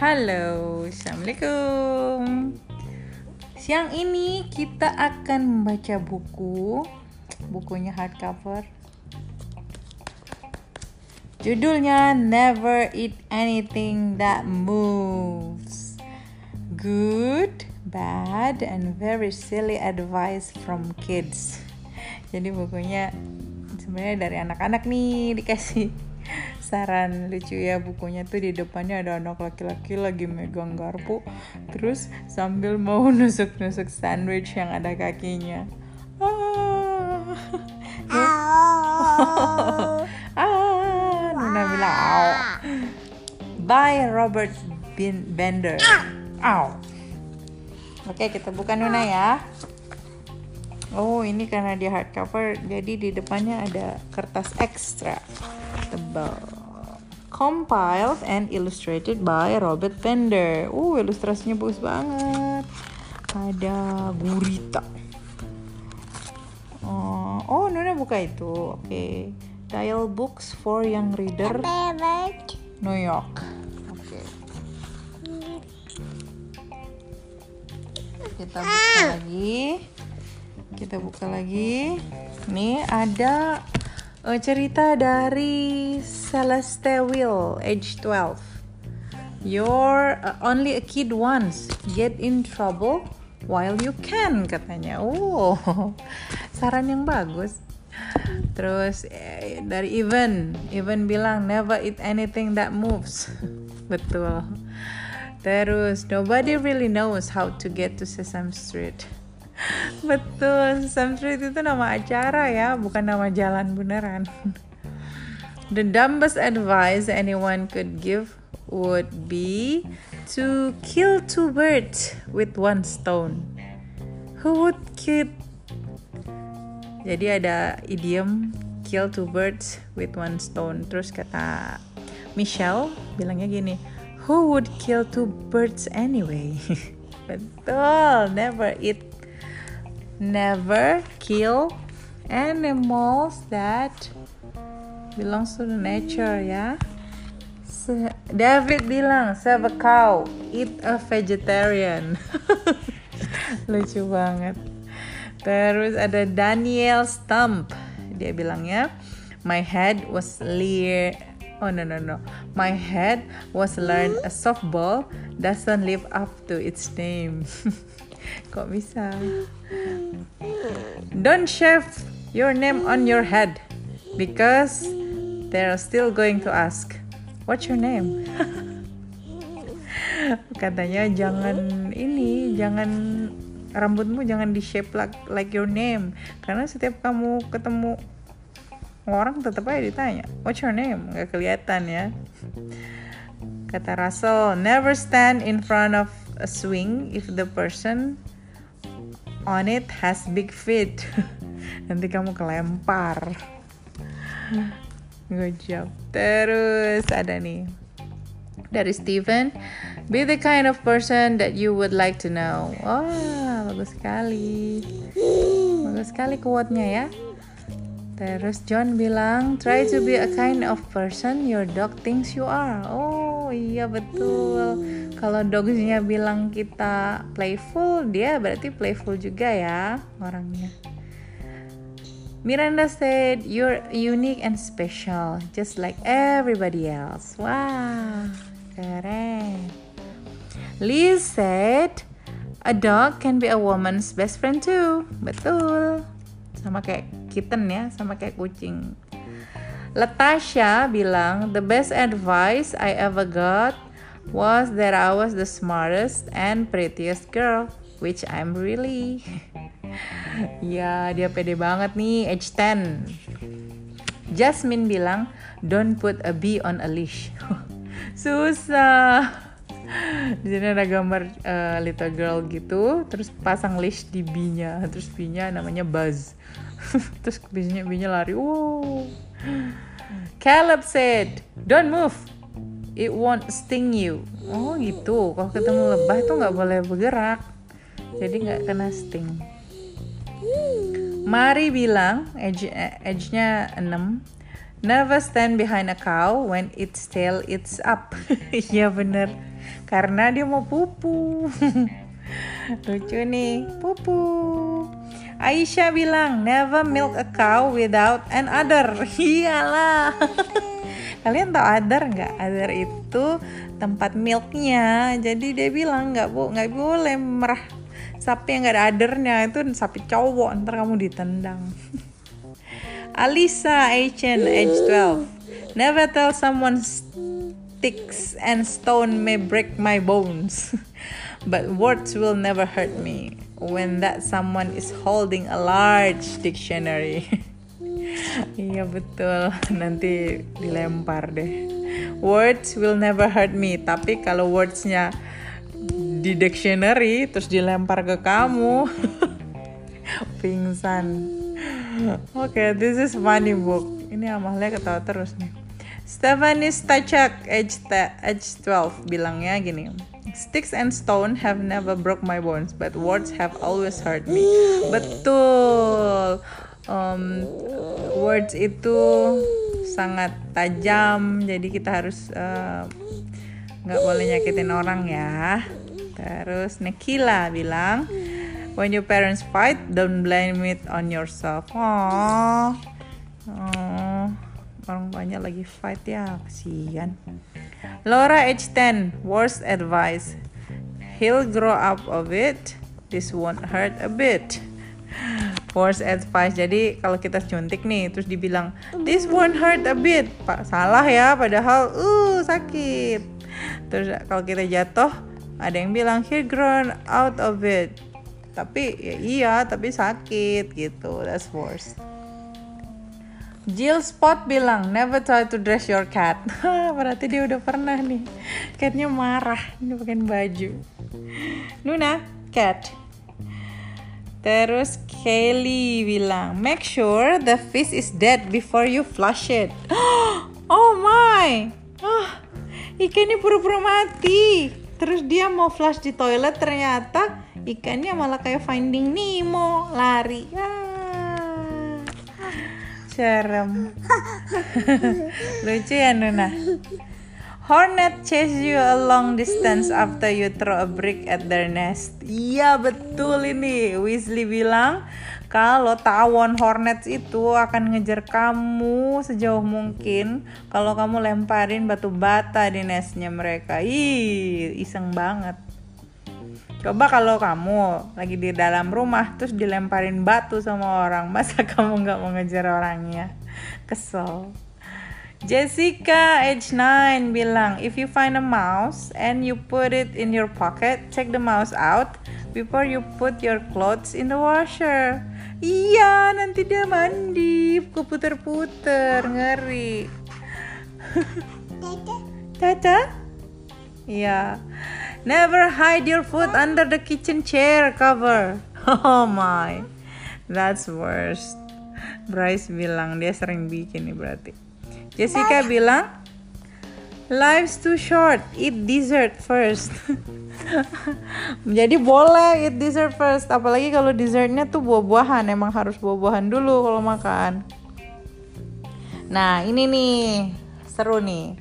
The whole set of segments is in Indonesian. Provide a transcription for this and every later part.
Halo, Assalamualaikum. Siang ini kita akan membaca buku. Bukunya hardcover. Judulnya Never Eat Anything That Moves. Good, bad, and very silly advice from kids. Jadi bukunya sebenarnya dari anak-anak nih dikasih saran lucu ya bukunya tuh di depannya ada anak laki-laki lagi megang garpu terus sambil mau nusuk-nusuk sandwich yang ada kakinya. Ah. Ah Nuna bilang au. By Robert Bin Bender. Au. Oke kita buka Nuna ya. Oh ini karena dia hardcover jadi di depannya ada kertas ekstra. Tebal compiled and illustrated by Robert Bender. Uh, ilustrasinya bagus banget. Ada gurita. Oh, oh Nuna buka itu. Oke. Okay. Dial books for young reader. New York. Oke. Okay. Kita buka lagi. Kita buka lagi. Nih ada uh, cerita dari Celeste Will, age 12. You're uh, only a kid once, get in trouble while you can katanya. Oh, saran yang bagus. Terus eh, dari Even, Even bilang never eat anything that moves. Betul. Terus nobody really knows how to get to Sesame Street. Betul, Sesame Street itu nama acara ya, bukan nama jalan beneran. The dumbest advice anyone could give would be to kill two birds with one stone. Who would kill? Jadi ada idiom kill two birds with one stone. Terus kata Michelle bilangnya gini, who would kill two birds anyway? Betul, never eat never kill animals that belongs to the nature ya. David bilang save a cow, eat a vegetarian. Lucu banget. Terus ada Daniel Stump. Dia bilangnya my head was lear Oh no no no. My head was learned a softball doesn't live up to its name. Kok bisa? Don't shave your name on your head because they're still going to ask, "What's your name?" Katanya jangan ini, jangan rambutmu jangan di shape like, like your name karena setiap kamu ketemu orang tetap aja ditanya, "What's your name?" Gak kelihatan ya. Kata Russell, never stand in front of a swing if the person on it has big feet. Nanti kamu kelempar. Good job. Terus ada nih dari Steven. Be the kind of person that you would like to know. Wah, oh, bagus sekali. Bagus sekali quote-nya ya. Terus John bilang, try to be a kind of person your dog thinks you are. Oh iya betul. Kalau dogsnya bilang kita playful, dia berarti playful juga ya orangnya. Miranda said, you're unique and special, just like everybody else. Wah, keren. Liz said, a dog can be a woman's best friend too. Betul. Sama kayak kitten ya, sama kayak kucing. Latasha bilang, the best advice I ever got was that I was the smartest and prettiest girl, which I'm really. ya, dia pede banget nih, age 10. Jasmine bilang, don't put a bee on a leash. Susah. Di sini ada gambar uh, little girl gitu, terus pasang leash di bee-nya, terus bee-nya namanya Buzz. terus bee-nya bee lari. Wow. Caleb said, "Don't move. It won't sting you." Oh gitu. Kalau ketemu lebah tuh nggak boleh bergerak, jadi nggak kena sting. Mari bilang, age, age-nya 6. Never stand behind a cow when its tail is up. Iya bener, karena dia mau pupu. Lucu nih, pupu. Aisyah bilang, never milk a cow without an udder. Iyalah. Kalian tahu udder nggak? Udder itu tempat milknya. Jadi dia bilang nggak bu, nggak boleh merah sapi yang nggak ada adernya itu sapi cowok ntar kamu ditendang. Alisa Achen, age 12. Never tell someone sticks and stone may break my bones, but words will never hurt me when that someone is holding a large dictionary. iya betul, nanti dilempar deh. Words will never hurt me, tapi kalau wordsnya di dictionary terus dilempar ke kamu, pingsan. Oke, okay, this is funny book. Ini Amalia ketawa terus nih. Stephanie Stachak, age, age 12, bilangnya gini. Sticks and stone have never broke my bones, but words have always hurt me. Betul. Um, words itu sangat tajam, jadi kita harus nggak uh, boleh nyakitin orang ya. Terus Nekila bilang, When your parents fight, don't blame it on yourself. Oh, oh orang banyak lagi fight ya, kasihan. Laura H10, worst advice. He'll grow up of it. This won't hurt a bit. Worst advice. Jadi kalau kita cuntik nih, terus dibilang this won't hurt a bit, pak salah ya. Padahal uh sakit. Terus kalau kita jatuh, ada yang bilang he'll grow out of it. Tapi ya iya tapi sakit gitu. That's worse. Jill Spot bilang never try to dress your cat. Berarti dia udah pernah nih. Catnya marah ini pakai baju. Nuna cat Terus Kelly bilang, make sure the fish is dead before you flush it. Oh my, oh, ikannya pura-pura mati. Terus dia mau flush di toilet ternyata ikannya malah kayak Finding Nemo lari ah. serem lucu ya Nuna Hornet chase you a long distance after you throw a brick at their nest. Iya betul ini. Weasley bilang kalau tawon hornets itu akan ngejar kamu sejauh mungkin kalau kamu lemparin batu bata di nestnya mereka. Ih, iseng banget. Coba kalau kamu lagi di dalam rumah terus dilemparin batu sama orang, masa kamu nggak mau ngejar orangnya? Kesel. Jessica age 9 bilang, if you find a mouse and you put it in your pocket, check the mouse out before you put your clothes in the washer. Iya, nanti dia mandi, keputer-puter, ngeri. Tata? Iya. Never hide your foot under the kitchen chair cover. Oh my, that's worst. Bryce bilang dia sering bikin nih berarti. Jessica bilang, life's too short, eat dessert first. Jadi boleh eat dessert first, apalagi kalau dessertnya tuh buah-buahan, emang harus buah-buahan dulu kalau makan. Nah ini nih seru nih.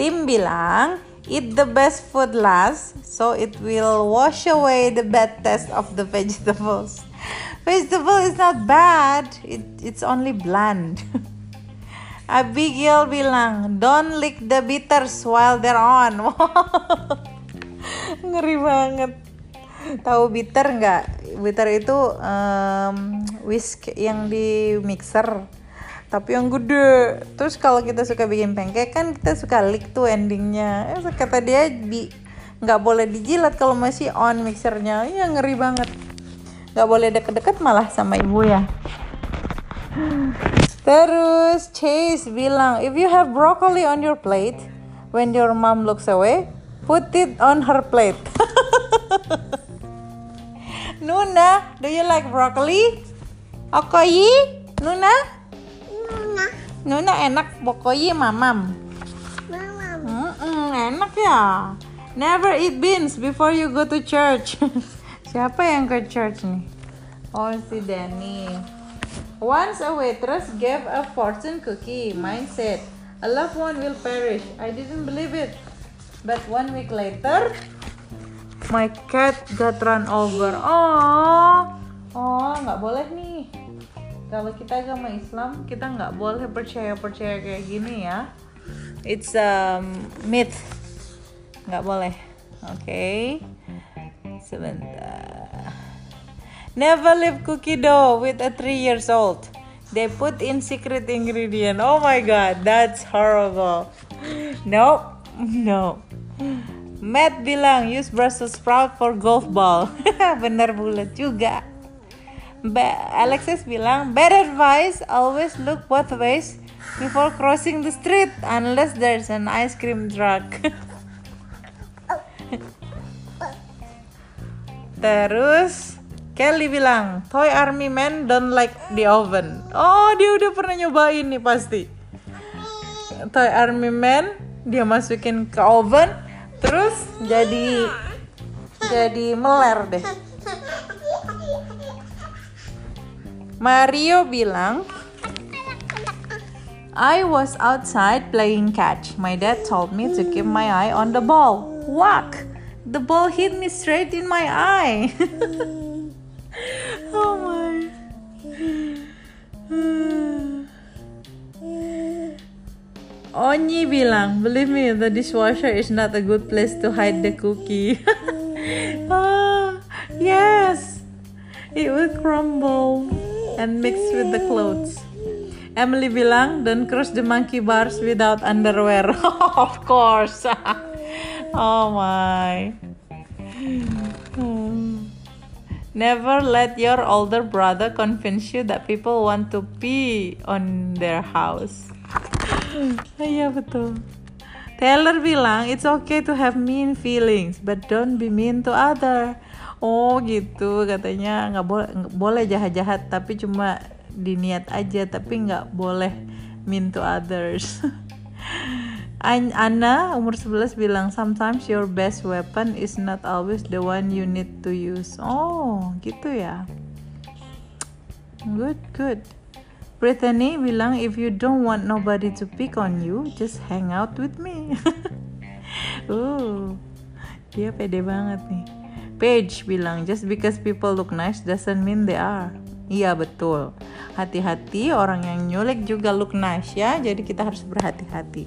Tim bilang Eat the best food last, so it will wash away the bad taste of the vegetables. Vegetable is not bad, it, it's only bland. Abigail bilang, don't lick the bitters while they're on. Ngeri banget. Tahu bitter nggak? Bitter itu um, whisk yang di mixer tapi yang gede terus kalau kita suka bikin pancake kan kita suka lick tuh endingnya eh, kata dia di nggak boleh dijilat kalau masih on mixernya ya ngeri banget nggak boleh deket-deket malah sama ibu ya terus Chase bilang if you have broccoli on your plate when your mom looks away put it on her plate Nuna do you like broccoli Okoyi Nuna Nuna enak pokoknya mamam. Mamam. Mm -mm, enak ya. Never eat beans before you go to church. Siapa yang ke church nih? Oh si Danny. Once a waitress gave a fortune cookie. Mine said, A loved one will perish. I didn't believe it. But one week later, my cat got run over. Oh, oh, nggak boleh nih. Kalau kita agama Islam, kita nggak boleh percaya-percaya kayak gini ya. It's a um, myth. Nggak boleh. Oke. Okay. Sebentar. Never leave cookie dough with a three years old. They put in secret ingredient. Oh my god, that's horrible. No, no. Matt bilang use Brussels sprout for golf ball. Bener bulat juga. Alexis bilang bad advice. Always look both ways before crossing the street unless there's an ice cream truck. Terus Kelly bilang, Toy Army Man don't like the oven. Oh, dia udah pernah nyobain nih pasti. Toy Army Man dia masukin ke oven, terus jadi jadi meler deh. Mario bilang, I was outside playing catch. My dad told me to keep my eye on the ball. Whack! The ball hit me straight in my eye. Onyi bilang, believe me, the dishwasher is not a good place to hide the cookie. ah, yes, it will crumble and mix with the clothes. Emily bilang, don't cross the monkey bars without underwear. of course. oh my. Never let your older brother convince you that people want to pee on their house. Iya betul. Taylor bilang it's okay to have mean feelings, but don't be mean to other. Oh gitu katanya nggak boleh boleh jahat-jahat tapi cuma diniat aja tapi nggak boleh mean to others. Anna umur 11 bilang sometimes your best weapon is not always the one you need to use. Oh, gitu ya. Good, good. Brittany bilang if you don't want nobody to pick on you, just hang out with me. uh, dia pede banget nih. Paige bilang just because people look nice doesn't mean they are. Iya betul. Hati-hati orang yang nyulik juga look nice ya. Jadi kita harus berhati-hati.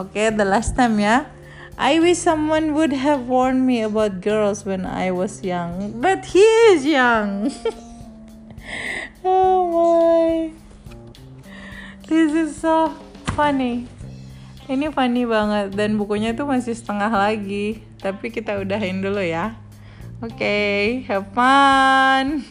Okay, the last time ya. I wish someone would have warned me about girls when I was young, but he is young. oh my. This is so funny. Ini funny banget dan bukunya tuh masih setengah lagi. Tapi kita udahin dulu ya. Oke, okay, have fun.